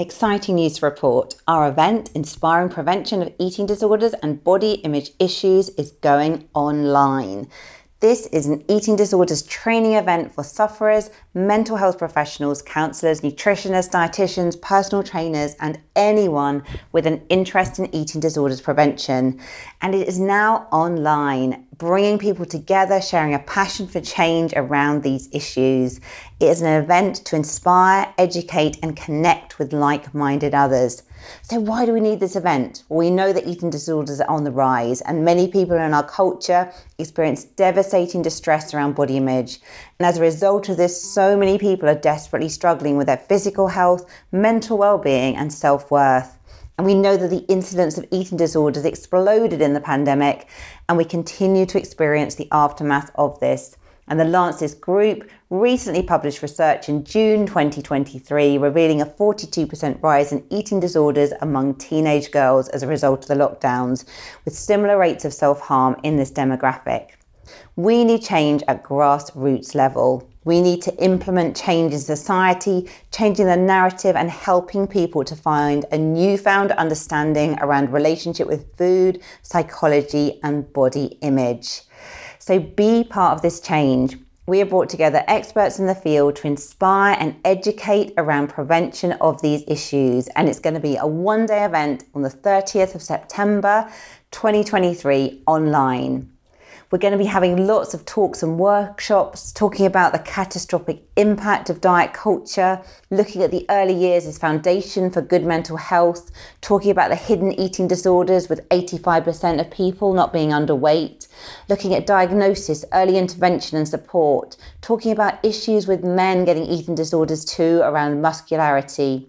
Exciting news to report. Our event, Inspiring Prevention of Eating Disorders and Body Image Issues, is going online. This is an eating disorders training event for sufferers, mental health professionals, counselors, nutritionists, dietitians, personal trainers, and anyone with an interest in eating disorders prevention. And it is now online, bringing people together, sharing a passion for change around these issues. It is an event to inspire, educate, and connect with like minded others. So, why do we need this event? Well, we know that eating disorders are on the rise, and many people in our culture experience devastating distress around body image. And as a result of this, so many people are desperately struggling with their physical health, mental well being, and self worth. And we know that the incidence of eating disorders exploded in the pandemic, and we continue to experience the aftermath of this. And the Lancet Group recently published research in June 2023 revealing a 42% rise in eating disorders among teenage girls as a result of the lockdowns, with similar rates of self harm in this demographic. We need change at grassroots level. We need to implement change in society, changing the narrative and helping people to find a newfound understanding around relationship with food, psychology, and body image. So be part of this change. We have brought together experts in the field to inspire and educate around prevention of these issues. And it's going to be a one day event on the 30th of September 2023 online. We're going to be having lots of talks and workshops talking about the catastrophic impact of diet culture, looking at the early years as foundation for good mental health, talking about the hidden eating disorders with 85% of people not being underweight, looking at diagnosis, early intervention and support, talking about issues with men getting eating disorders too around muscularity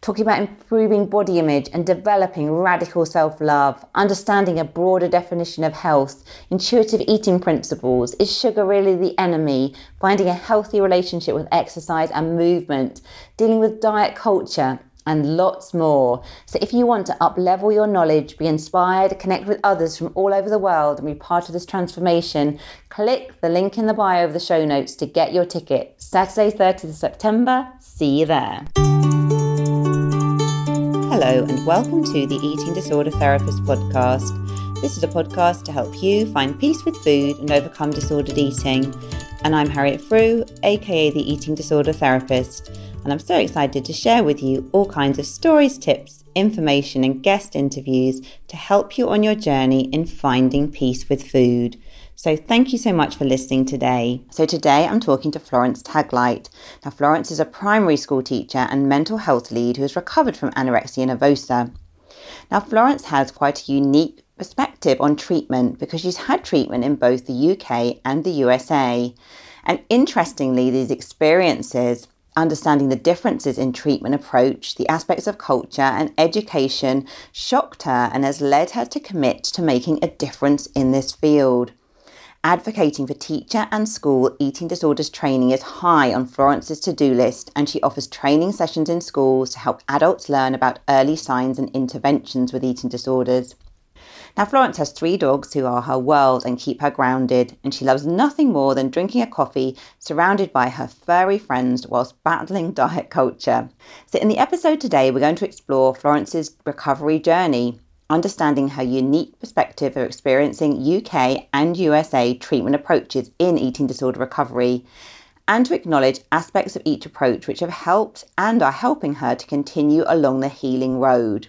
talking about improving body image and developing radical self love, understanding a broader definition of health, intuitive eating principles. Is sugar really the enemy? Finding a healthy relationship with exercise and movement, dealing with diet culture. And lots more. So, if you want to up level your knowledge, be inspired, connect with others from all over the world, and be part of this transformation, click the link in the bio of the show notes to get your ticket. Saturday, 30th September. See you there. Hello, and welcome to the Eating Disorder Therapist podcast. This is a podcast to help you find peace with food and overcome disordered eating. And I'm Harriet Frew, aka the Eating Disorder Therapist. And I'm so excited to share with you all kinds of stories, tips, information, and guest interviews to help you on your journey in finding peace with food. So thank you so much for listening today. So today I'm talking to Florence Taglight. Now Florence is a primary school teacher and mental health lead who has recovered from anorexia nervosa. Now Florence has quite a unique perspective on treatment because she's had treatment in both the UK and the USA. And interestingly, these experiences understanding the differences in treatment approach, the aspects of culture and education shocked her and has led her to commit to making a difference in this field. Advocating for teacher and school eating disorders training is high on Florence's to do list, and she offers training sessions in schools to help adults learn about early signs and interventions with eating disorders. Now, Florence has three dogs who are her world and keep her grounded, and she loves nothing more than drinking a coffee surrounded by her furry friends whilst battling diet culture. So, in the episode today, we're going to explore Florence's recovery journey understanding her unique perspective of experiencing UK and USA treatment approaches in eating disorder recovery, and to acknowledge aspects of each approach which have helped and are helping her to continue along the healing road.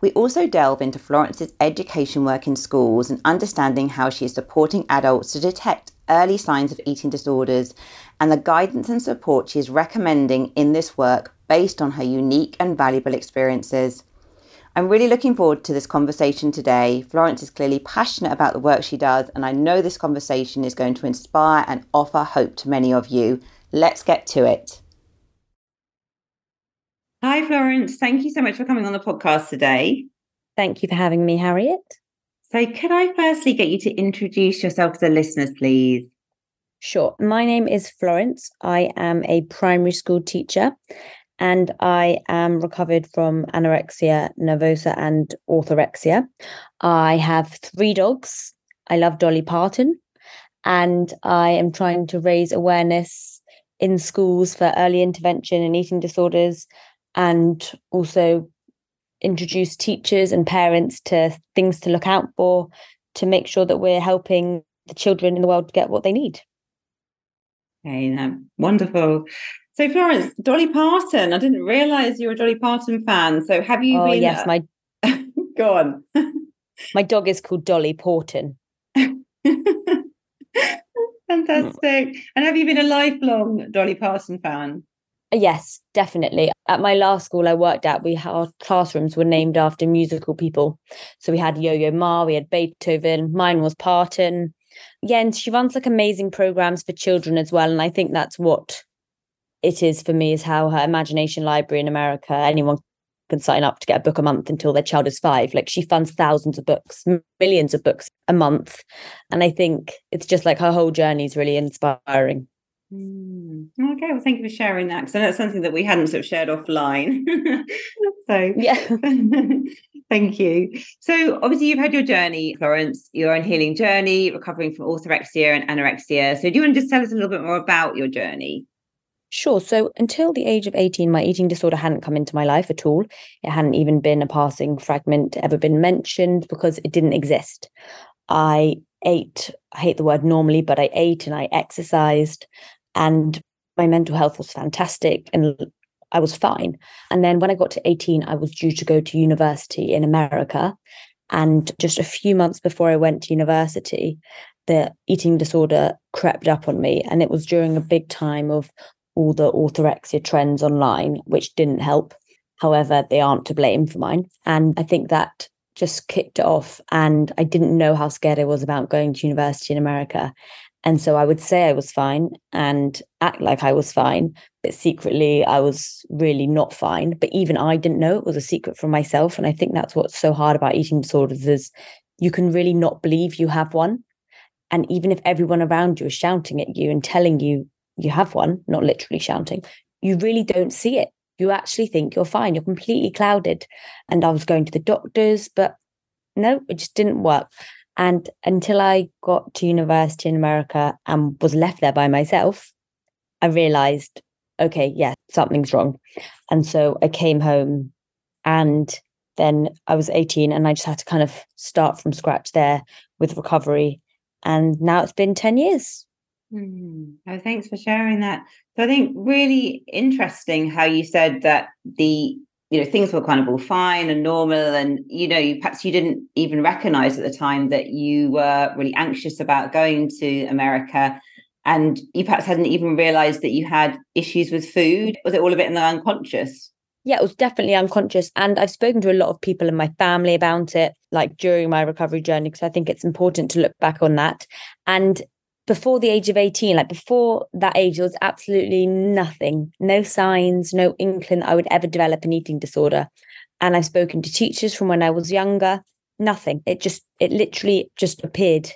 We also delve into Florence's education work in schools and understanding how she is supporting adults to detect early signs of eating disorders and the guidance and support she is recommending in this work based on her unique and valuable experiences. I'm really looking forward to this conversation today. Florence is clearly passionate about the work she does, and I know this conversation is going to inspire and offer hope to many of you. Let's get to it. Hi, Florence. Thank you so much for coming on the podcast today. Thank you for having me, Harriet. So, could I firstly get you to introduce yourself to the listeners, please? Sure. My name is Florence. I am a primary school teacher and I am recovered from anorexia nervosa and orthorexia. I have three dogs. I love Dolly Parton, and I am trying to raise awareness in schools for early intervention in eating disorders and also introduce teachers and parents to things to look out for to make sure that we're helping the children in the world get what they need. Okay, wonderful. So, Florence, Dolly Parton, I didn't realize you were a Dolly Parton fan. So, have you oh, been? Yes, uh, my go on. my dog is called Dolly Parton. Fantastic. And have you been a lifelong Dolly Parton fan? Uh, yes, definitely. At my last school I worked at, we our classrooms were named after musical people. So we had Yo Yo Ma, we had Beethoven, mine was Parton. Yeah, and she runs like amazing programs for children as well. And I think that's what it is for me, is how her imagination library in America, anyone can sign up to get a book a month until their child is five. Like she funds thousands of books, millions of books a month. And I think it's just like her whole journey is really inspiring. Mm. Okay, well, thank you for sharing that because that's something that we hadn't sort of shared offline. so, yeah, thank you. So, obviously, you've had your journey, Florence, your own healing journey, recovering from orthorexia and anorexia. So, do you want to just tell us a little bit more about your journey? Sure. So, until the age of 18, my eating disorder hadn't come into my life at all. It hadn't even been a passing fragment, ever been mentioned because it didn't exist. I ate, I hate the word normally, but I ate and I exercised and my mental health was fantastic and I was fine. And then when I got to 18, I was due to go to university in America. And just a few months before I went to university, the eating disorder crept up on me. And it was during a big time of all the orthorexia trends online, which didn't help. However, they aren't to blame for mine. And I think that just kicked off. And I didn't know how scared I was about going to university in America. And so I would say I was fine and act like I was fine, but secretly I was really not fine. But even I didn't know it was a secret from myself. And I think that's what's so hard about eating disorders is you can really not believe you have one. And even if everyone around you is shouting at you and telling you you have one, not literally shouting, you really don't see it. You actually think you're fine. You're completely clouded. And I was going to the doctors, but no, it just didn't work. And until I got to university in America and was left there by myself, I realized, okay, yeah, something's wrong. And so I came home and then I was 18 and I just had to kind of start from scratch there with recovery. And now it's been 10 years. Mm. Oh, thanks for sharing that. So I think really interesting how you said that the you know things were kind of all fine and normal and you know you perhaps you didn't even recognize at the time that you were really anxious about going to america and you perhaps hadn't even realized that you had issues with food was it all a bit in the unconscious yeah it was definitely unconscious and i've spoken to a lot of people in my family about it like during my recovery journey because i think it's important to look back on that and before the age of 18, like before that age, there was absolutely nothing, no signs, no inkling I would ever develop an eating disorder. And I've spoken to teachers from when I was younger, nothing. It just, it literally just appeared.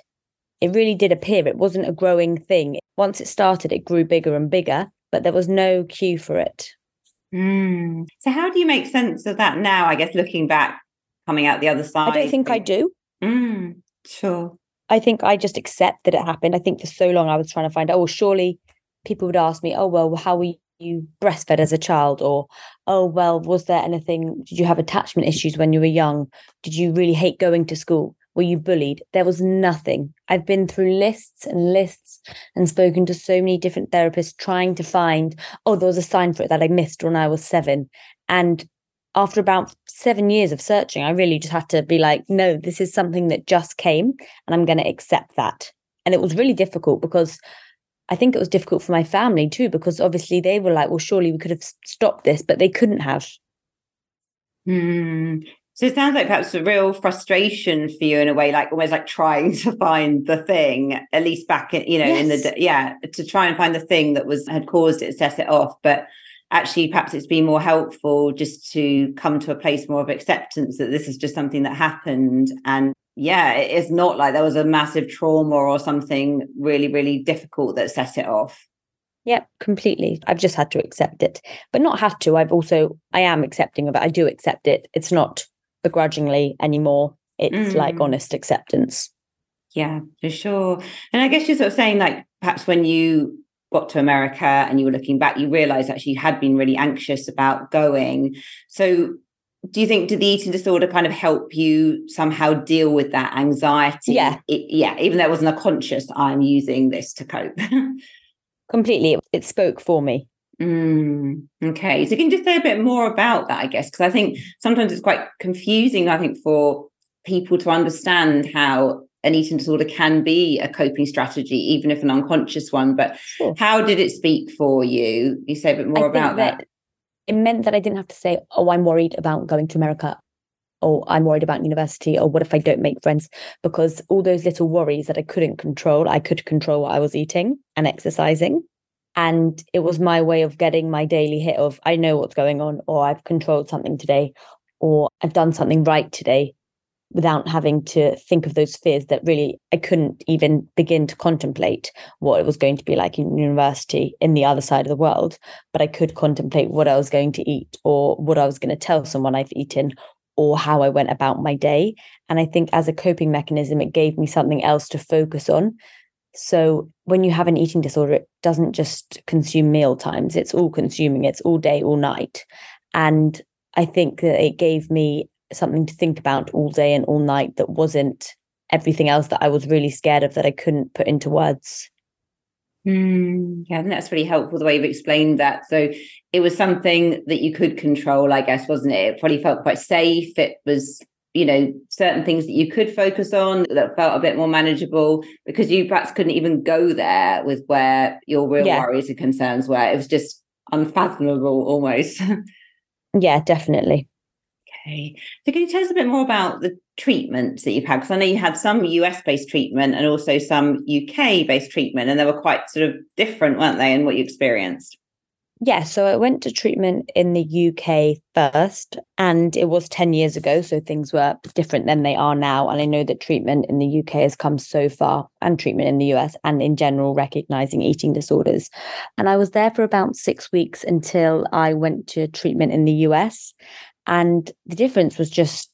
It really did appear. It wasn't a growing thing. Once it started, it grew bigger and bigger, but there was no cue for it. Mm. So, how do you make sense of that now? I guess looking back, coming out the other side. I don't think I do. Mm. Sure. I think I just accept that it happened. I think for so long I was trying to find oh, surely people would ask me, oh, well, how were you breastfed as a child? Or, oh, well, was there anything? Did you have attachment issues when you were young? Did you really hate going to school? Were you bullied? There was nothing. I've been through lists and lists and spoken to so many different therapists trying to find, oh, there was a sign for it that I missed when I was seven. And after about seven years of searching, I really just had to be like, no, this is something that just came and I'm going to accept that. And it was really difficult because I think it was difficult for my family too, because obviously they were like, well, surely we could have stopped this, but they couldn't have. Hmm. So it sounds like perhaps a real frustration for you in a way, like almost like trying to find the thing, at least back in, you know, yes. in the, yeah, to try and find the thing that was, had caused it, set it off. But actually perhaps it's been more helpful just to come to a place more of acceptance that this is just something that happened and yeah it's not like there was a massive trauma or something really really difficult that set it off Yep, completely. I've just had to accept it, but not had to. I've also, I am accepting of it. I do accept it. It's not begrudgingly anymore. It's mm. like honest acceptance. Yeah, for sure. And I guess you're sort of saying, like, perhaps when you got to America and you were looking back, you realized actually you had been really anxious about going. So do you think did the eating disorder kind of help you somehow deal with that anxiety? Yeah. It, yeah, even though it wasn't a conscious, I'm using this to cope. Completely. It spoke for me. Mm, okay. So can you just say a bit more about that, I guess? Because I think sometimes it's quite confusing, I think, for people to understand how an eating disorder can be a coping strategy, even if an unconscious one. But sure. how did it speak for you? You say a bit more I about that, that. It meant that I didn't have to say, oh, I'm worried about going to America or I'm worried about university or what if I don't make friends? Because all those little worries that I couldn't control, I could control what I was eating and exercising. And it was my way of getting my daily hit of I know what's going on, or I've controlled something today, or I've done something right today without having to think of those fears that really I couldn't even begin to contemplate what it was going to be like in university in the other side of the world. But I could contemplate what I was going to eat or what I was going to tell someone I've eaten or how I went about my day. And I think as a coping mechanism, it gave me something else to focus on. So when you have an eating disorder, it doesn't just consume meal times, it's all consuming, it's all day, all night. And I think that it gave me something to think about all day and all night that wasn't everything else that I was really scared of that I couldn't put into words. Mm, yeah, I think that's really helpful the way you've explained that. So it was something that you could control, I guess, wasn't it? It probably felt quite safe. It was, you know, certain things that you could focus on that felt a bit more manageable because you perhaps couldn't even go there with where your real yeah. worries and concerns were. It was just unfathomable almost. yeah, definitely. Okay. So can you tell us a bit more about the treatments that you've had? Because I know you had some US based treatment and also some UK based treatment, and they were quite sort of different, weren't they, in what you experienced? Yeah, so I went to treatment in the UK first, and it was 10 years ago. So things were different than they are now. And I know that treatment in the UK has come so far, and treatment in the US, and in general, recognizing eating disorders. And I was there for about six weeks until I went to treatment in the US. And the difference was just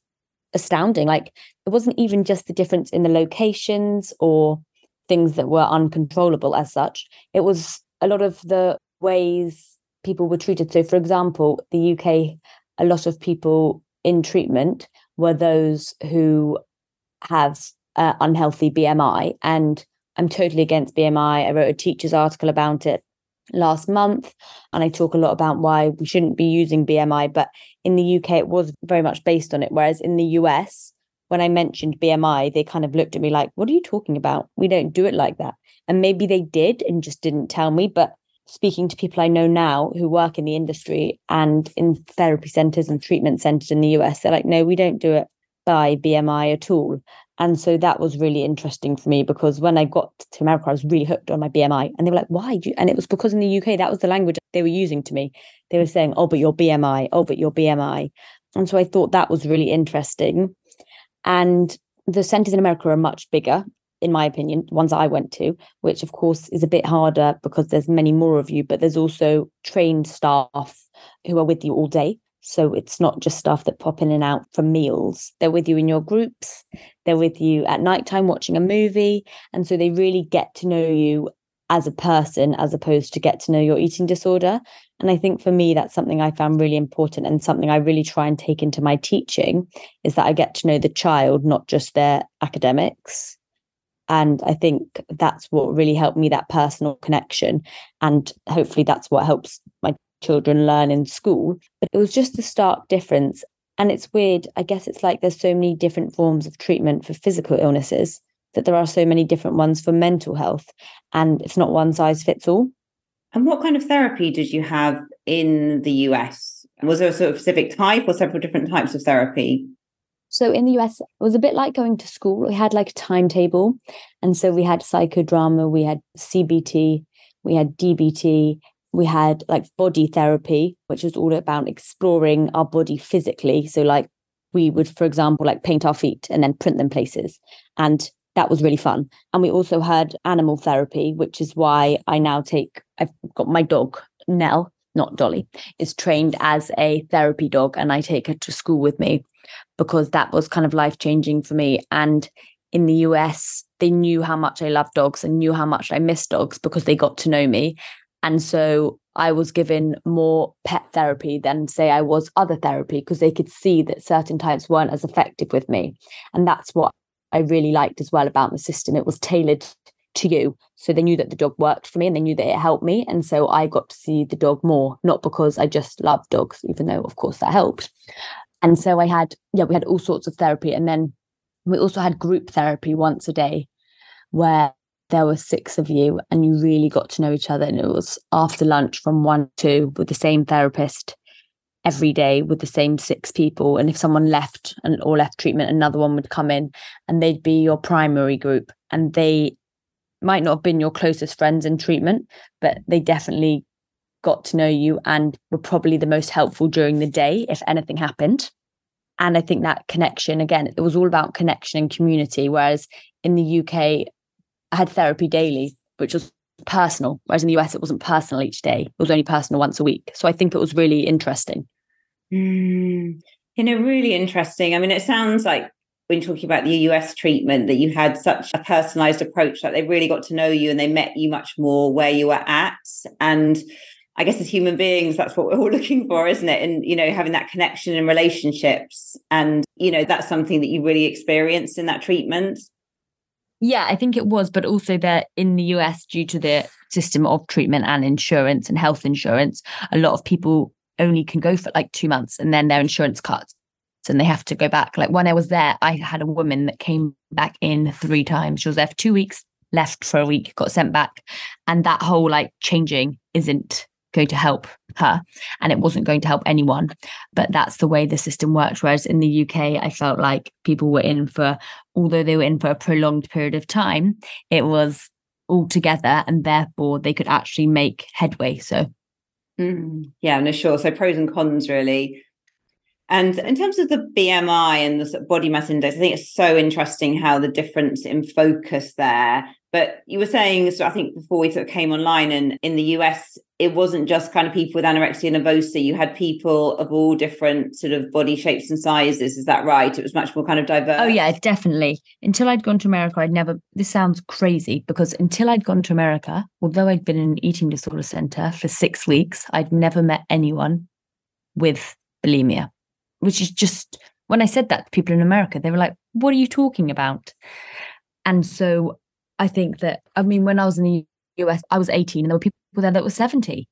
astounding. Like it wasn't even just the difference in the locations or things that were uncontrollable as such. It was a lot of the ways people were treated. So, for example, the UK, a lot of people in treatment were those who have uh, unhealthy BMI. And I'm totally against BMI. I wrote a teacher's article about it last month and I talk a lot about why we shouldn't be using BMI but in the UK it was very much based on it whereas in the US when I mentioned BMI they kind of looked at me like what are you talking about we don't do it like that and maybe they did and just didn't tell me but speaking to people I know now who work in the industry and in therapy centers and treatment centers in the US they're like no we don't do it by BMI at all and so that was really interesting for me because when I got to America, I was really hooked on my BMI. And they were like, why? And it was because in the UK, that was the language they were using to me. They were saying, oh, but your BMI, oh, but your BMI. And so I thought that was really interesting. And the centers in America are much bigger, in my opinion, ones I went to, which of course is a bit harder because there's many more of you, but there's also trained staff who are with you all day. So it's not just staff that pop in and out for meals. They're with you in your groups. They're with you at nighttime watching a movie. And so they really get to know you as a person as opposed to get to know your eating disorder. And I think for me, that's something I found really important and something I really try and take into my teaching is that I get to know the child, not just their academics. And I think that's what really helped me that personal connection. And hopefully that's what helps my children learn in school. But it was just the stark difference. And it's weird. I guess it's like there's so many different forms of treatment for physical illnesses that there are so many different ones for mental health. And it's not one size fits all. And what kind of therapy did you have in the US? Was there a sort of specific type or several different types of therapy? So in the US, it was a bit like going to school. We had like a timetable. And so we had psychodrama, we had CBT, we had DBT, we had like body therapy, which was all about exploring our body physically. So, like, we would, for example, like paint our feet and then print them places. And that was really fun. And we also had animal therapy, which is why I now take, I've got my dog, Nell, not Dolly, is trained as a therapy dog. And I take her to school with me because that was kind of life changing for me. And in the US, they knew how much I loved dogs and knew how much I missed dogs because they got to know me. And so I was given more pet therapy than, say, I was other therapy because they could see that certain types weren't as effective with me. And that's what I really liked as well about the system. It was tailored to you. So they knew that the dog worked for me and they knew that it helped me. And so I got to see the dog more, not because I just love dogs, even though, of course, that helped. And so I had, yeah, we had all sorts of therapy. And then we also had group therapy once a day where there were six of you and you really got to know each other. And it was after lunch from one to with the same therapist every day with the same six people. And if someone left and or left treatment, another one would come in and they'd be your primary group. And they might not have been your closest friends in treatment, but they definitely got to know you and were probably the most helpful during the day if anything happened. And I think that connection, again, it was all about connection and community. Whereas in the UK, I had therapy daily, which was personal. Whereas in the US, it wasn't personal each day. It was only personal once a week. So I think it was really interesting. Mm, you know, really interesting. I mean, it sounds like when talking about the US treatment that you had such a personalized approach that they really got to know you and they met you much more where you were at and I guess as human beings, that's what we're all looking for, isn't it? And, you know, having that connection and relationships. And, you know, that's something that you really experienced in that treatment. Yeah, I think it was, but also that in the US, due to the system of treatment and insurance and health insurance, a lot of people only can go for like two months and then their insurance cuts and they have to go back. Like when I was there, I had a woman that came back in three times. She was there for two weeks, left for a week, got sent back. And that whole like changing isn't going to help her and it wasn't going to help anyone. But that's the way the system works. Whereas in the UK, I felt like people were in for, although they were in for a prolonged period of time, it was all together and therefore they could actually make headway. So, mm, yeah, no, sure. So, pros and cons really. And in terms of the BMI and the body mass index, I think it's so interesting how the difference in focus there. But you were saying, so I think before we sort of came online and in the US, it wasn't just kind of people with anorexia nervosa. You had people of all different sort of body shapes and sizes. Is that right? It was much more kind of diverse. Oh, yeah, definitely. Until I'd gone to America, I'd never, this sounds crazy because until I'd gone to America, although I'd been in an eating disorder center for six weeks, I'd never met anyone with bulimia which is just when I said that to people in America, they were like, "What are you talking about?" And so I think that I mean, when I was in the US, I was 18, and there were people there that were 70.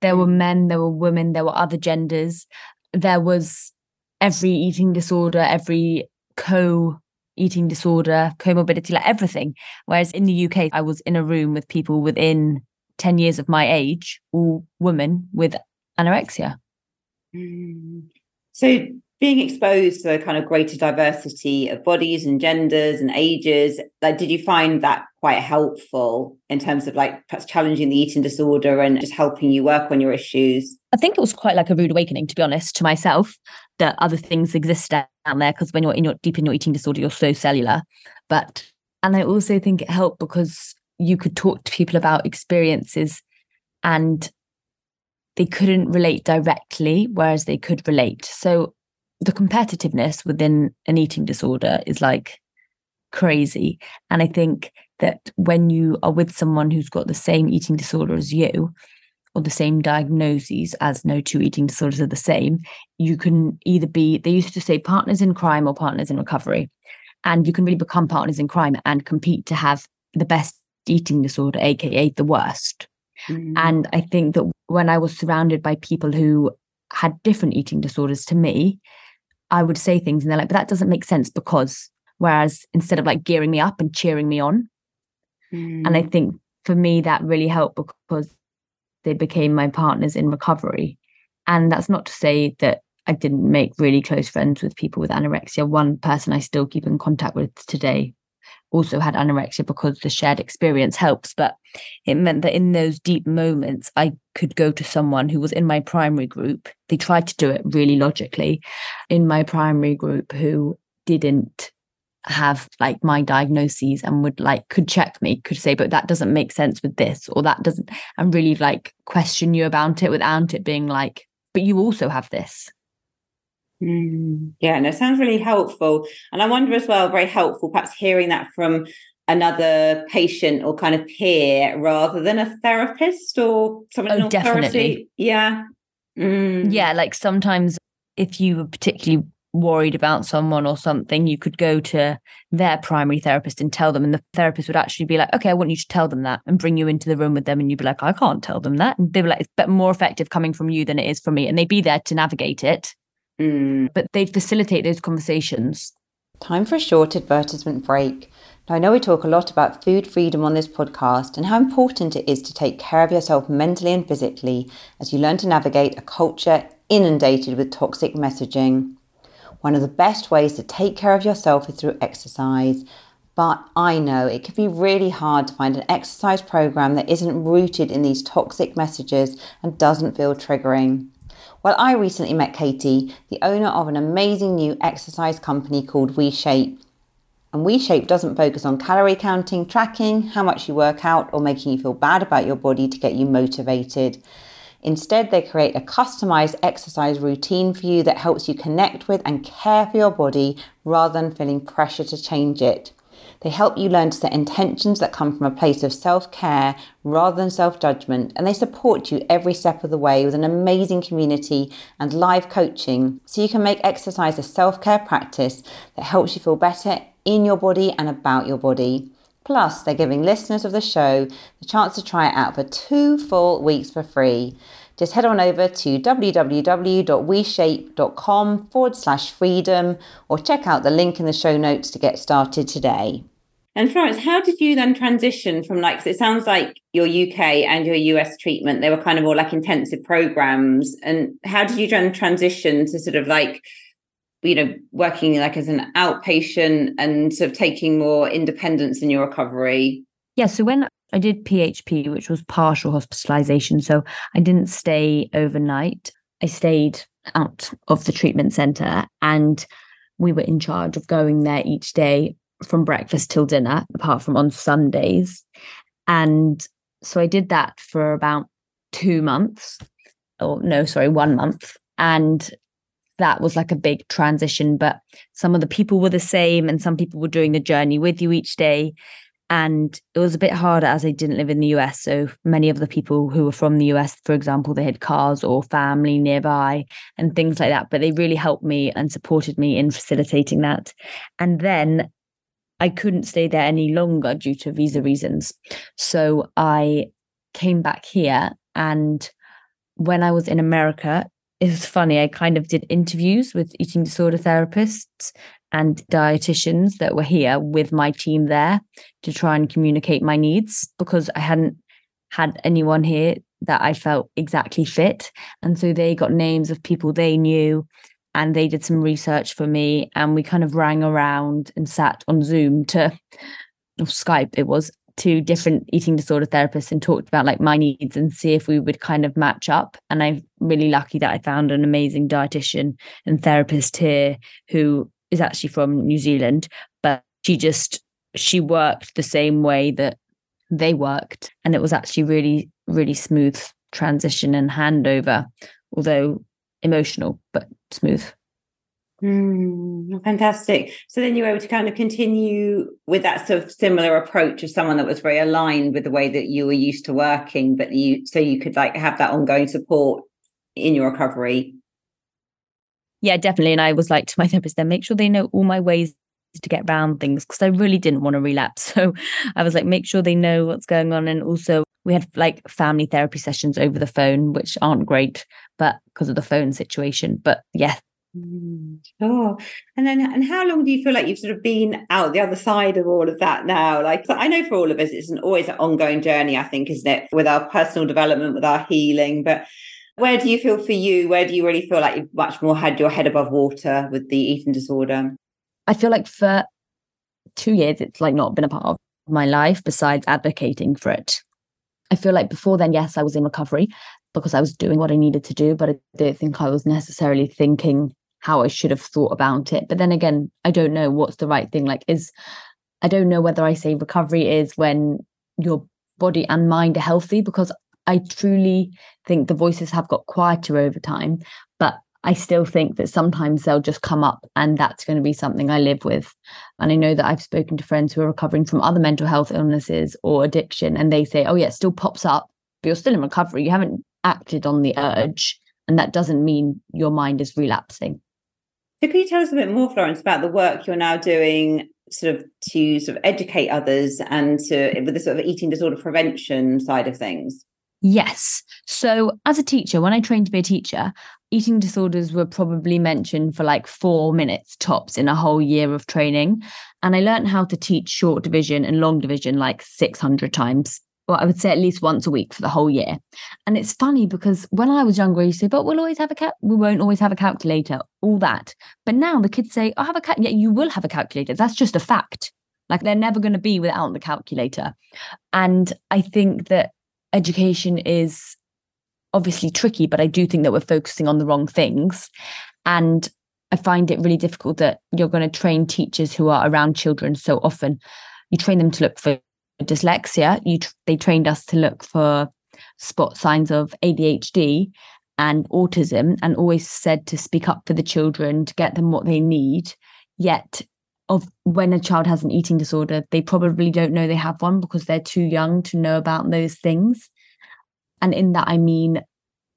There were mm. men, there were women, there were other genders. There was every eating disorder, every co eating disorder, comorbidity, like everything. Whereas in the UK, I was in a room with people within 10 years of my age, all women with anorexia. Mm. So being exposed to a kind of greater diversity of bodies and genders and ages, like did you find that quite helpful in terms of like perhaps challenging the eating disorder and just helping you work on your issues? I think it was quite like a rude awakening, to be honest, to myself, that other things exist down there because when you're in your deep in your eating disorder, you're so cellular. But and I also think it helped because you could talk to people about experiences and they couldn't relate directly, whereas they could relate. So the competitiveness within an eating disorder is like crazy. And I think that when you are with someone who's got the same eating disorder as you, or the same diagnoses as no two eating disorders are the same, you can either be, they used to say partners in crime or partners in recovery. And you can really become partners in crime and compete to have the best eating disorder, AKA the worst. Mm. And I think that when I was surrounded by people who had different eating disorders to me, I would say things and they're like, but that doesn't make sense because, whereas instead of like gearing me up and cheering me on. Mm. And I mm. think for me, that really helped because they became my partners in recovery. And that's not to say that I didn't make really close friends with people with anorexia. One person I still keep in contact with today also had anorexia because the shared experience helps. But it meant that in those deep moments, I could go to someone who was in my primary group. They tried to do it really logically in my primary group who didn't have like my diagnoses and would like could check me could say but that doesn't make sense with this or that doesn't and really like question you about it without it being like but you also have this Mm, yeah, no, sounds really helpful. And I wonder as well, very helpful, perhaps hearing that from another patient or kind of peer rather than a therapist or someone oh, in authority. Definitely. Yeah. Mm. Yeah, like sometimes if you were particularly worried about someone or something, you could go to their primary therapist and tell them, and the therapist would actually be like, "Okay, I want you to tell them that," and bring you into the room with them, and you'd be like, "I can't tell them that," and they were like, "It's more effective coming from you than it is from me," and they'd be there to navigate it, mm. but they'd facilitate those conversations. Time for a short advertisement break. Now, I know we talk a lot about food freedom on this podcast and how important it is to take care of yourself mentally and physically as you learn to navigate a culture inundated with toxic messaging. One of the best ways to take care of yourself is through exercise. But I know it can be really hard to find an exercise program that isn't rooted in these toxic messages and doesn't feel triggering. Well, I recently met Katie, the owner of an amazing new exercise company called WeShape. And WeShape doesn't focus on calorie counting, tracking, how much you work out, or making you feel bad about your body to get you motivated. Instead, they create a customized exercise routine for you that helps you connect with and care for your body rather than feeling pressure to change it. They help you learn to set intentions that come from a place of self care rather than self judgment, and they support you every step of the way with an amazing community and live coaching so you can make exercise a self care practice that helps you feel better in your body and about your body. Plus, they're giving listeners of the show the chance to try it out for two full weeks for free. Just head on over to www.weshape.com forward slash freedom or check out the link in the show notes to get started today. And Florence, how did you then transition from like, it sounds like your UK and your US treatment, they were kind of all like intensive programs. And how did you then transition to sort of like you know working like as an outpatient and sort of taking more independence in your recovery yeah so when i did php which was partial hospitalization so i didn't stay overnight i stayed out of the treatment center and we were in charge of going there each day from breakfast till dinner apart from on sundays and so i did that for about two months or no sorry one month and that was like a big transition. But some of the people were the same, and some people were doing the journey with you each day. And it was a bit harder as I didn't live in the US. So many of the people who were from the US, for example, they had cars or family nearby and things like that. But they really helped me and supported me in facilitating that. And then I couldn't stay there any longer due to visa reasons. So I came back here. And when I was in America, it was funny. I kind of did interviews with eating disorder therapists and dietitians that were here with my team there to try and communicate my needs because I hadn't had anyone here that I felt exactly fit. And so they got names of people they knew and they did some research for me and we kind of rang around and sat on Zoom to Skype it was to different eating disorder therapists and talked about like my needs and see if we would kind of match up. And I'm really lucky that I found an amazing dietitian and therapist here who is actually from New Zealand, but she just she worked the same way that they worked. And it was actually really, really smooth transition and handover, although emotional, but smooth. Mm, fantastic. So then you were able to kind of continue with that sort of similar approach of someone that was very aligned with the way that you were used to working, but you so you could like have that ongoing support in your recovery. Yeah, definitely. And I was like to my therapist, then make sure they know all my ways to get around things because I really didn't want to relapse. So I was like, make sure they know what's going on. And also, we had like family therapy sessions over the phone, which aren't great, but because of the phone situation. But yeah, Mm, sure. And then, and how long do you feel like you've sort of been out the other side of all of that now? Like, I know for all of us, it's an always an ongoing journey, I think, isn't it? With our personal development, with our healing. But where do you feel for you? Where do you really feel like you've much more had your head above water with the eating disorder? I feel like for two years, it's like not been a part of my life besides advocating for it. I feel like before then, yes, I was in recovery because I was doing what I needed to do, but I don't think I was necessarily thinking how I should have thought about it. But then again, I don't know what's the right thing. Like, is I don't know whether I say recovery is when your body and mind are healthy because I truly think the voices have got quieter over time. But I still think that sometimes they'll just come up and that's going to be something I live with. And I know that I've spoken to friends who are recovering from other mental health illnesses or addiction, and they say, oh, yeah, it still pops up, but you're still in recovery. You haven't acted on the urge. And that doesn't mean your mind is relapsing. So, can you tell us a bit more, Florence, about the work you're now doing sort of to sort of educate others and to with the sort of eating disorder prevention side of things? Yes. So, as a teacher, when I trained to be a teacher, eating disorders were probably mentioned for like four minutes tops in a whole year of training. And I learned how to teach short division and long division like 600 times. Well, I would say at least once a week for the whole year. And it's funny because when I was younger, to say, but we'll always have a cal- we won't always have a calculator, all that. But now the kids say, I have a cal-. yeah, you will have a calculator. That's just a fact. Like they're never going to be without the calculator. And I think that education is obviously tricky, but I do think that we're focusing on the wrong things. And I find it really difficult that you're going to train teachers who are around children so often. You train them to look for dyslexia. You they trained us to look for spot signs of ADHD and autism, and always said to speak up for the children to get them what they need. Yet of when a child has an eating disorder, they probably don't know they have one because they're too young to know about those things. And in that, I mean,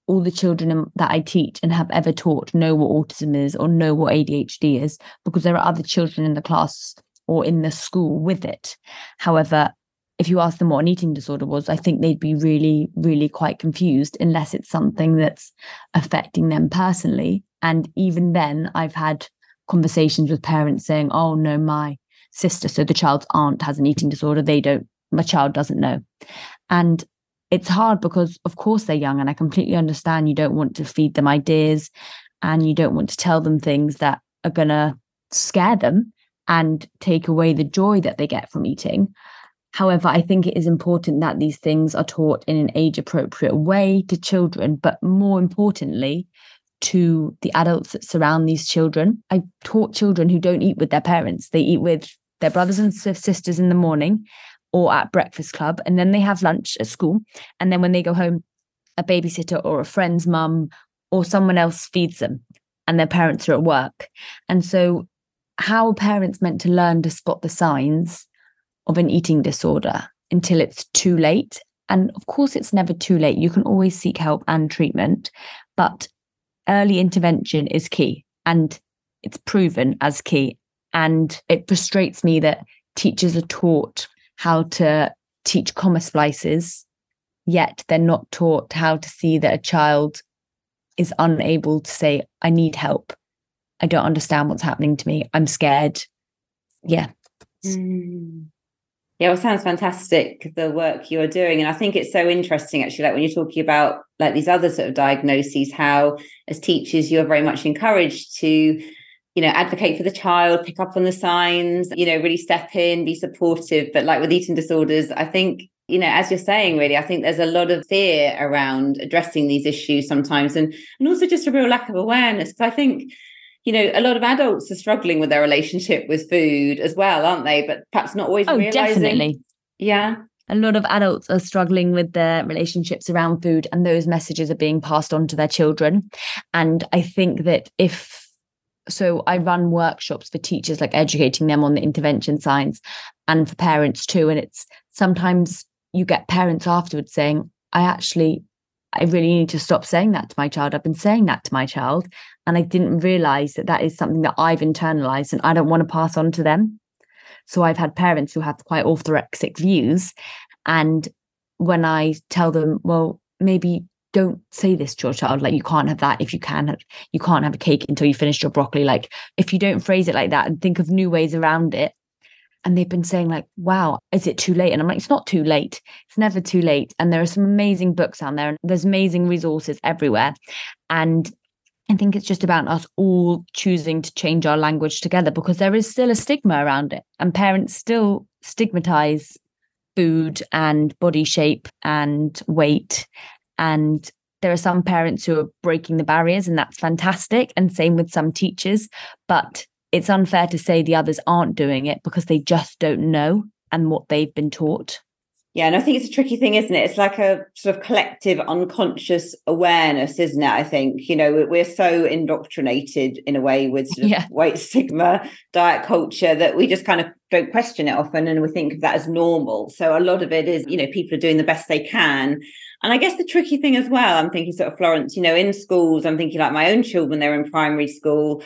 all the children that I teach and have ever taught know what autism is or know what ADHD is because there are other children in the class or in the school with it. However, if you ask them what an eating disorder was, I think they'd be really, really quite confused unless it's something that's affecting them personally. And even then, I've had conversations with parents saying, oh, no, my sister, so the child's aunt has an eating disorder. They don't, my child doesn't know. And it's hard because, of course, they're young. And I completely understand you don't want to feed them ideas and you don't want to tell them things that are going to scare them and take away the joy that they get from eating. However, I think it is important that these things are taught in an age appropriate way to children, but more importantly, to the adults that surround these children. I've taught children who don't eat with their parents, they eat with their brothers and sisters in the morning or at breakfast club, and then they have lunch at school. And then when they go home, a babysitter or a friend's mum or someone else feeds them, and their parents are at work. And so, how are parents meant to learn to spot the signs of an eating disorder until it's too late? And of course, it's never too late. You can always seek help and treatment. But early intervention is key and it's proven as key. And it frustrates me that teachers are taught how to teach comma splices, yet they're not taught how to see that a child is unable to say, I need help. I don't understand what's happening to me. I'm scared. Yeah. Mm. Yeah, well, sounds fantastic the work you're doing, and I think it's so interesting actually. Like when you're talking about like these other sort of diagnoses, how as teachers you're very much encouraged to, you know, advocate for the child, pick up on the signs, you know, really step in, be supportive. But like with eating disorders, I think you know, as you're saying, really, I think there's a lot of fear around addressing these issues sometimes, and and also just a real lack of awareness. Because I think you know, a lot of adults are struggling with their relationship with food as well, aren't they? But perhaps not always oh, realizing. Definitely. Yeah. A lot of adults are struggling with their relationships around food, and those messages are being passed on to their children. And I think that if so, I run workshops for teachers, like educating them on the intervention signs and for parents too. And it's sometimes you get parents afterwards saying, I actually I really need to stop saying that to my child. I've been saying that to my child, and I didn't realize that that is something that I've internalized and I don't want to pass on to them. So I've had parents who have quite orthorexic views. And when I tell them, well, maybe don't say this to your child, like you can't have that if you can have, you can't have a cake until you finish your broccoli. Like if you don't phrase it like that and think of new ways around it, and they've been saying like wow is it too late? And i'm like it's not too late. It's never too late. And there are some amazing books out there and there's amazing resources everywhere. And I think it's just about us all choosing to change our language together because there is still a stigma around it, and parents still stigmatize food and body shape and weight. And there are some parents who are breaking the barriers, and that's fantastic. And same with some teachers. But it's unfair to say the others aren't doing it because they just don't know and what they've been taught. Yeah, and I think it's a tricky thing, isn't it? It's like a sort of collective unconscious awareness, isn't it? I think, you know, we're so indoctrinated in a way with sort of yeah. weight stigma, diet culture that we just kind of don't question it often and we think of that as normal. So a lot of it is, you know, people are doing the best they can. And I guess the tricky thing as well, I'm thinking sort of Florence, you know, in schools, I'm thinking like my own children, they're in primary school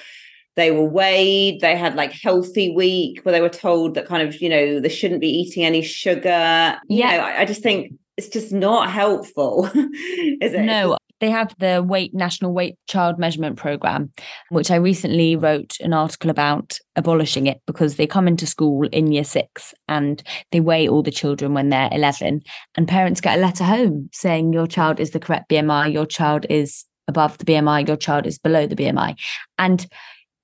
they were weighed they had like healthy week where they were told that kind of you know they shouldn't be eating any sugar. Yeah. you know, I, I, just think it's just not helpful is it? No they have the weight national weight child measurement program which i recently wrote an article about abolishing it because they come into school in year six and they weigh all the children when they're 11 and parents get a letter home saying your child is the correct bmi your child is above the bmi your child is below the bmi and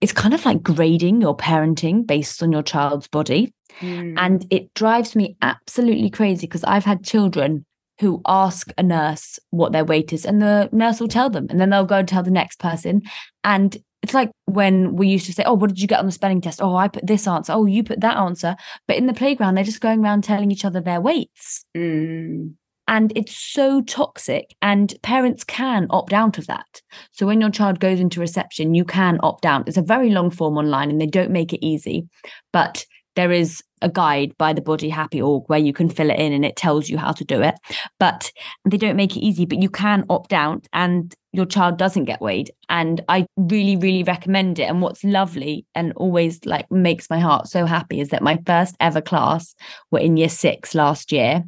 it's kind of like grading your parenting based on your child's body. Mm. And it drives me absolutely crazy because I've had children who ask a nurse what their weight is, and the nurse will tell them, and then they'll go and tell the next person. And it's like when we used to say, Oh, what did you get on the spelling test? Oh, I put this answer. Oh, you put that answer. But in the playground, they're just going around telling each other their weights. Mm. And it's so toxic, and parents can opt out of that. So when your child goes into reception, you can opt out. It's a very long form online, and they don't make it easy. But there is a guide by the body happy org where you can fill it in and it tells you how to do it but they don't make it easy but you can opt out and your child doesn't get weighed and i really really recommend it. And what's lovely and always like makes my heart so happy is that my first ever class were in year 6 last year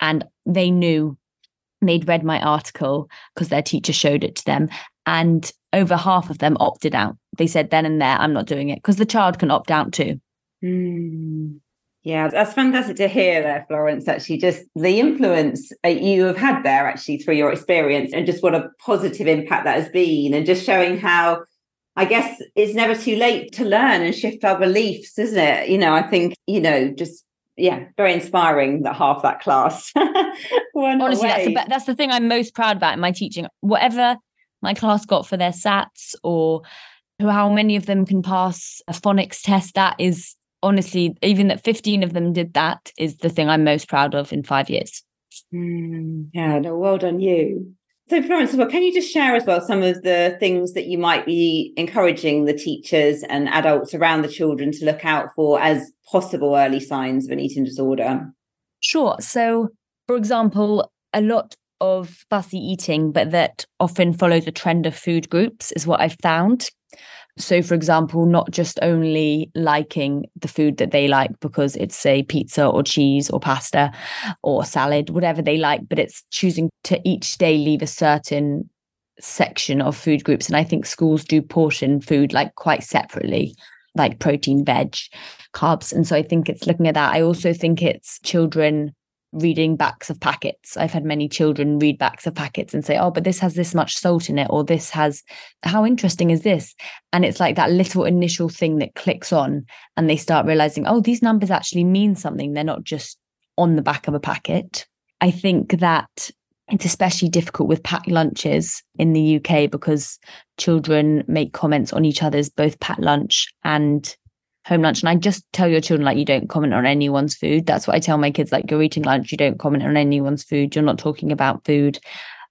and they knew they'd read my article because their teacher showed it to them and over half of them opted out. They said then and there i'm not doing it because the child can opt out too Mm. Yeah, that's fantastic to hear there, Florence. Actually, just the influence that you have had there, actually, through your experience, and just what a positive impact that has been, and just showing how I guess it's never too late to learn and shift our beliefs, isn't it? You know, I think, you know, just yeah, very inspiring that half that class. Honestly, that's the, that's the thing I'm most proud about in my teaching. Whatever my class got for their SATs or how many of them can pass a phonics test, that is honestly, even that 15 of them did that is the thing I'm most proud of in five years. Mm, yeah, no, well done you. So, Florence, as well, can you just share as well some of the things that you might be encouraging the teachers and adults around the children to look out for as possible early signs of an eating disorder? Sure. So, for example, a lot of fussy eating, but that often follows a trend of food groups, is what I've found. So, for example, not just only liking the food that they like because it's, say, pizza or cheese or pasta or salad, whatever they like, but it's choosing to each day leave a certain section of food groups. And I think schools do portion food like quite separately, like protein, veg, carbs. And so I think it's looking at that. I also think it's children reading backs of packets. I've had many children read backs of packets and say, oh, but this has this much salt in it, or this has, how interesting is this? And it's like that little initial thing that clicks on, and they start realizing, oh, these numbers actually mean something. They're not just on the back of a packet. I think that it's especially difficult with packed lunches in the UK because children make comments on each other's both packed lunch and home lunch. And i just tell your children like you don't comment on anyone's food. That's what i tell my kids like you're eating lunch you don't comment on anyone's food. You're not talking about food.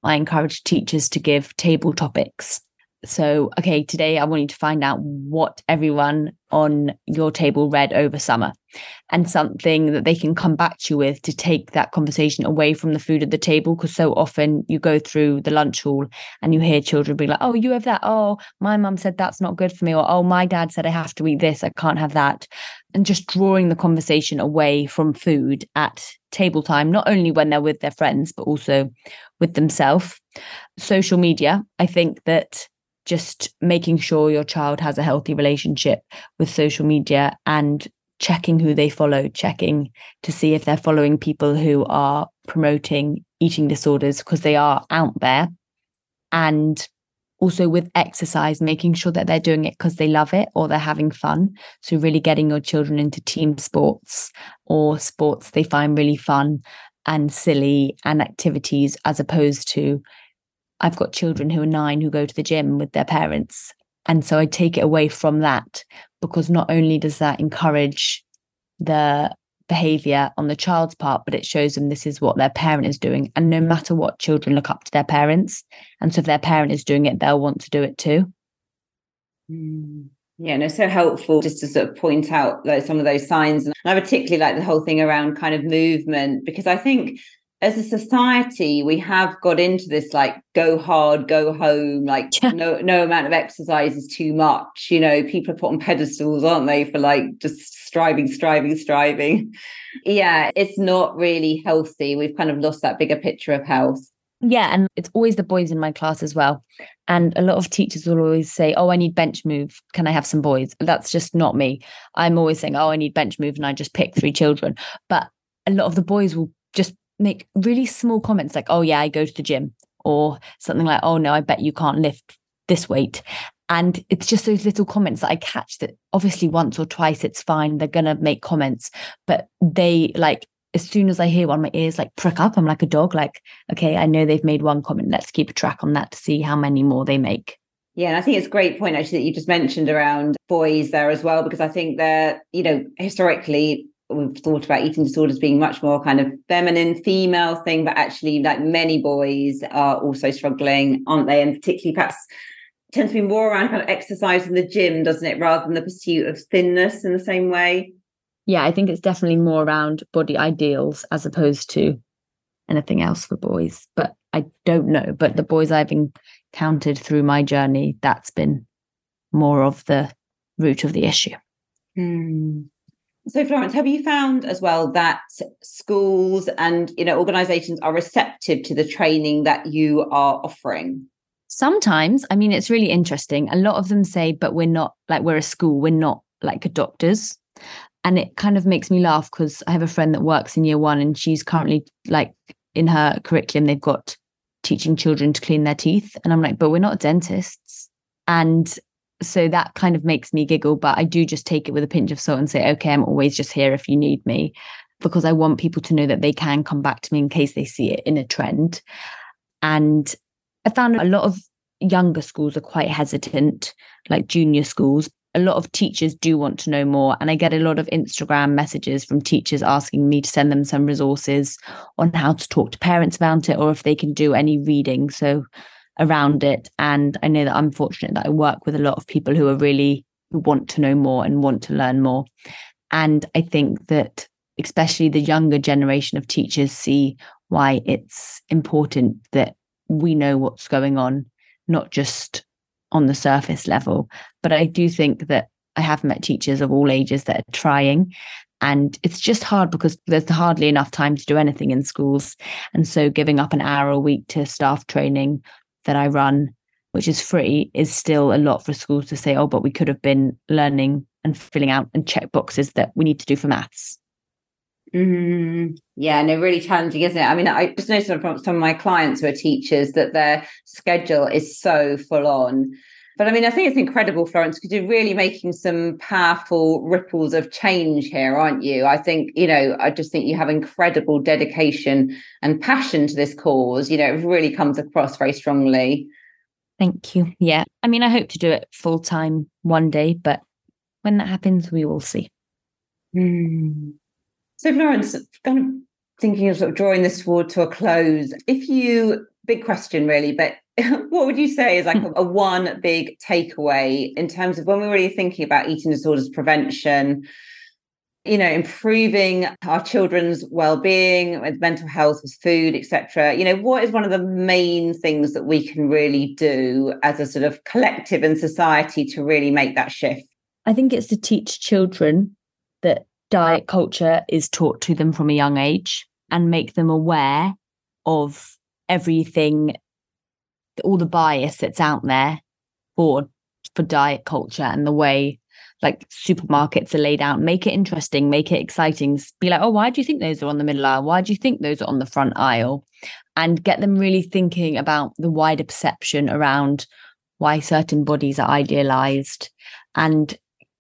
I encourage teachers to give table topics so, okay, today I want you to find out what everyone on your table read over summer and something that they can come back to you with to take that conversation away from the food at the table. Because so often you go through the lunch hall and you hear children be like, oh, you have that. Oh, my mum said that's not good for me. Or, oh, my dad said I have to eat this. I can't have that. And just drawing the conversation away from food at table time, not only when they're with their friends, but also with themselves. Social media, I think that just making sure your child has a healthy relationship with social media and checking who they follow, checking to see if they're following people who are promoting eating disorders because they are out there. And also with exercise, making sure that they're doing it because they love it or they're having fun. So, really getting your children into team sports or sports they find really fun and silly and activities as opposed to I've got children who are nine who go to the gym with their parents. And so I take it away from that because not only does that encourage the behavior on the child's part, but it shows them this is what their parent is doing. And no matter what, children look up to their parents. And so if their parent is doing it, they'll want to do it too. Mm. Yeah, no, so helpful just to sort of point out those, some of those signs. And I particularly like the whole thing around kind of movement because I think as a society we have got into this like go hard go home like no no amount of exercise is too much. You know people are put on pedestals aren't they for like just striving striving striving? Yeah it's not really healthy. We've kind of lost that bigger picture of health. Yeah and it's always the boys in my class as well. And a lot of teachers will always say oh i need bench move. Can i have some boys? That's just not me. I'm always saying oh i need bench move and i just pick three children. But a lot of the boys will make really small comments like, oh, yeah, I go to the gym, or something like, oh, no, I bet you can't lift this weight. And it's just those little comments that I catch that obviously once or twice it's fine. They're going to make comments, but they like, as soon as I hear one, my ears like prick up. I'm like a dog, like, okay, I know they've made one comment. Let's keep a track on that to see how many more they make. Yeah, and I think it's a great point actually that you just mentioned around boys there as well, because I think they're, you know, historically we've thought about eating disorders being much more kind of feminine female thing but actually like many boys are also struggling aren't they? And particularly perhaps tends to be more around kind of exercise in the gym doesn't it? Rather than the pursuit of thinness in the same way. Yeah i think it's definitely more around body ideals as opposed to anything else for boys but i don't know. But the boys i've encountered through my journey that's been more of the root of the issue. Hmm. So, Florence, have you found as well that schools and you know organisations are receptive to the training that you are offering? Sometimes, I mean, it's really interesting. A lot of them say, "But we're not like we're a school. We're not like a doctors," and it kind of makes me laugh because I have a friend that works in year one, and she's currently like in her curriculum they've got teaching children to clean their teeth, and I'm like, "But we're not dentists." And so that kind of makes me giggle but i do just take it with a pinch of salt and say okay i'm always just here if you need me because i want people to know that they can come back to me in case they see it in a trend. And i found a lot of younger schools are quite hesitant like junior schools. A lot of teachers do want to know more and i get a lot of instagram messages from teachers asking me to send them some resources on how to talk to parents about it or if they can do any reading. So around it. And I know that I'm fortunate that I work with a lot of people who are really who want to know more and want to learn more. And I think that especially the younger generation of teachers see why it's important that we know what's going on, not just on the surface level. But I do think that I have met teachers of all ages that are trying. And it's just hard because there's hardly enough time to do anything in schools. And so giving up an hour a week to staff training that I run, which is free, is still a lot for schools to say, oh, but we could have been learning and filling out and check boxes that we need to do for maths. Mm, yeah, no, really challenging, isn't it? I mean, I just noticed from some of my clients who are teachers that their schedule is so full on. But I mean, I think it's incredible, Florence, because you're really making some powerful ripples of change here, aren't you? I think, you know, I just think you have incredible dedication and passion to this cause. You know, it really comes across very strongly. Thank you. Yeah. I mean, I hope to do it full time one day, but when that happens, we will see. Mm. So, Florence, kind of thinking of sort of drawing this toward to a close, if you, big question really, but what would you say is like hmm. a, a, one big takeaway in terms of when we're really thinking about eating disorders prevention you know improving our children's well-being with mental health with food etc you know what is one of the main things that we can really do as a sort of collective and society to really make that shift? I think it's to teach children that diet culture is taught to them from a young age and make them aware of everything all the bias that's out there for for diet culture and the way like supermarkets are laid out. Make it interesting make it exciting. Be like oh why do you think those are on the middle aisle? Why do you think those are on the front aisle? And get them really thinking about the wider perception around why certain bodies are idealized and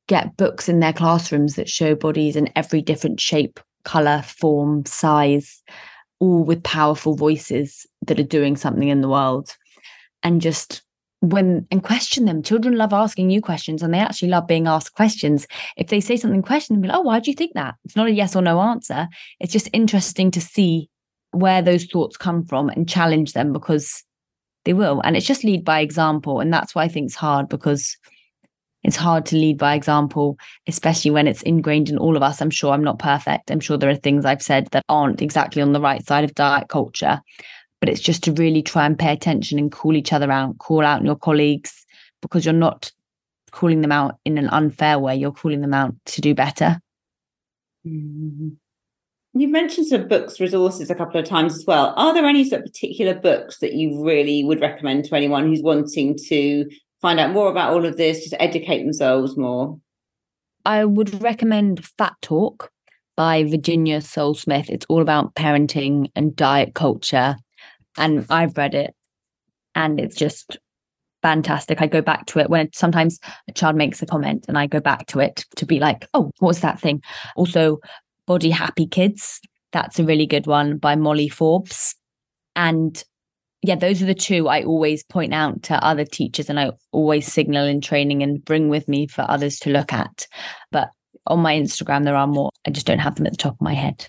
get books in their classrooms that show bodies in every different shape color form size all with powerful voices that are doing something in the world and just when and question them. Children love asking you questions and they actually love being asked questions. If they say something, question them, like, oh, why do you think that? It's not a yes or no answer. It's just interesting to see where those thoughts come from and challenge them because they will. And it's just lead by example. And that's why I think it's hard because it's hard to lead by example, especially when it's ingrained in all of us. I'm sure I'm not perfect. I'm sure there are things I've said that aren't exactly on the right side of diet culture but it's just to really try and pay attention and call each other out, call out your colleagues because you're not calling them out in an unfair way. You're calling them out to do better. Mm-hmm. You've mentioned some books, resources a couple of times as well. Are there any sort of particular books that you really would recommend to anyone who's wanting to find out more about all of this, just educate themselves more? I would recommend Fat Talk by Virginia Sole Smith. It's all about parenting and diet culture and I've read it and it's just fantastic. I go back to it when sometimes a child makes a comment and I go back to it to be like, oh, what's that thing? Also, Body Happy Kids. That's a really good one by Molly Forbes. And yeah, those are the two I always point out to other teachers and I always signal in training and bring with me for others to look at. But on my Instagram, there are more. I just don't have them at the top of my head.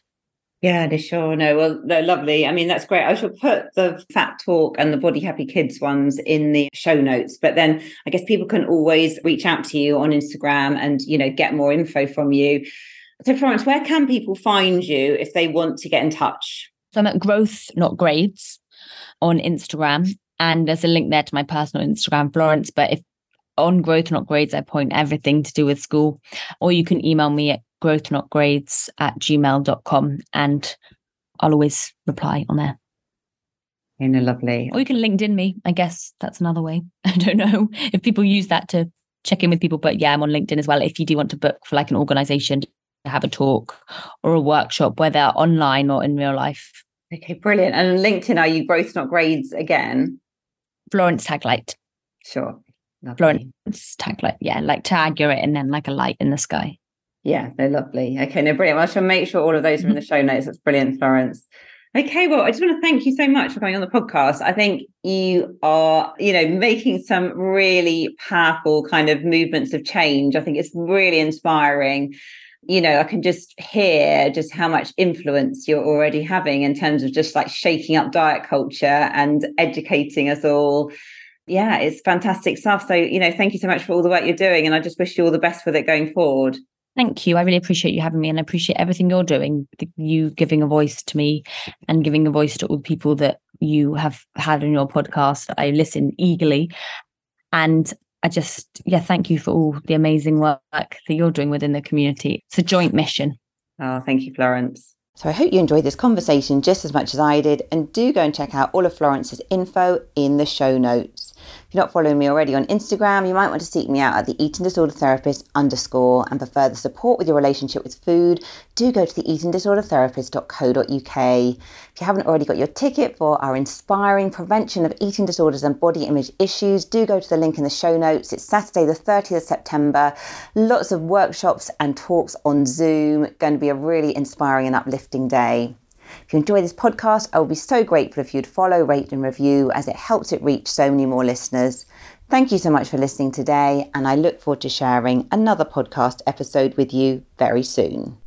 Yeah, they sure. No, well, they're lovely. I mean, that's great. I shall put the Fat Talk and the Body Happy Kids ones in the show notes. But then I guess people can always reach out to you on Instagram and, you know, get more info from you. So, Florence, where can people find you if they want to get in touch? So I'm at Growth, Not Grades on Instagram. And there's a link there to my personal Instagram, Florence. But if on Growth, Not Grades, I point everything to do with school. Or you can email me at growth not grades at gmail.com and I'll always reply on there. in a lovely. Or you can LinkedIn me. I guess that's another way. I don't know if people use that to check in with people, but yeah, I'm on LinkedIn as well. If you do want to book for like an organization to have a talk or a workshop, whether online or in real life. Okay, brilliant. And LinkedIn, are you growth not grades again? Florence Taglight. Sure. Lovely. Florence Taglight. Yeah, like tag you're it and then like a light in the sky. Yeah, they're lovely. Okay, no, brilliant. Well, I shall make sure all of those are in the mm-hmm. show notes. That's brilliant, Florence. Okay, well, I just want to thank you so much for coming on the podcast. I think you are, you know, making some really powerful kind of movements of change. I think it's really inspiring. You know, I can just hear just how much influence you're already having in terms of just like shaking up diet culture and educating us all. Yeah, it's fantastic stuff. So, you know, thank you so much for all the work you're doing. And I just wish you all the best with it going forward. Thank you. I really appreciate you having me and I appreciate everything you're doing, you giving a voice to me and giving a voice to all the people that you have had on your podcast. I listen eagerly. And I just, yeah, thank you for all the amazing work that you're doing within the community. It's a joint mission. Oh, thank you, Florence. So I hope you enjoyed this conversation just as much as I did, and do go and check out all of Florence's info in the show notes. If you're not following me already on Instagram, you might want to seek me out at the Eating Disorder Therapist underscore. And for further support with your relationship with food, do go to the eatingdisordertherapist.co.uk. If you haven't already got your ticket for our inspiring prevention of eating disorders and body image issues, do go to the link in the show notes. It's Saturday, the 30th of September. Lots of workshops and talks on Zoom. Going to be a really inspiring and uplifting day. If you enjoy this podcast, I will be so grateful if you'd follow, rate, and review as it helps it reach so many more listeners. Thank you so much for listening today, and I look forward to sharing another podcast episode with you very soon.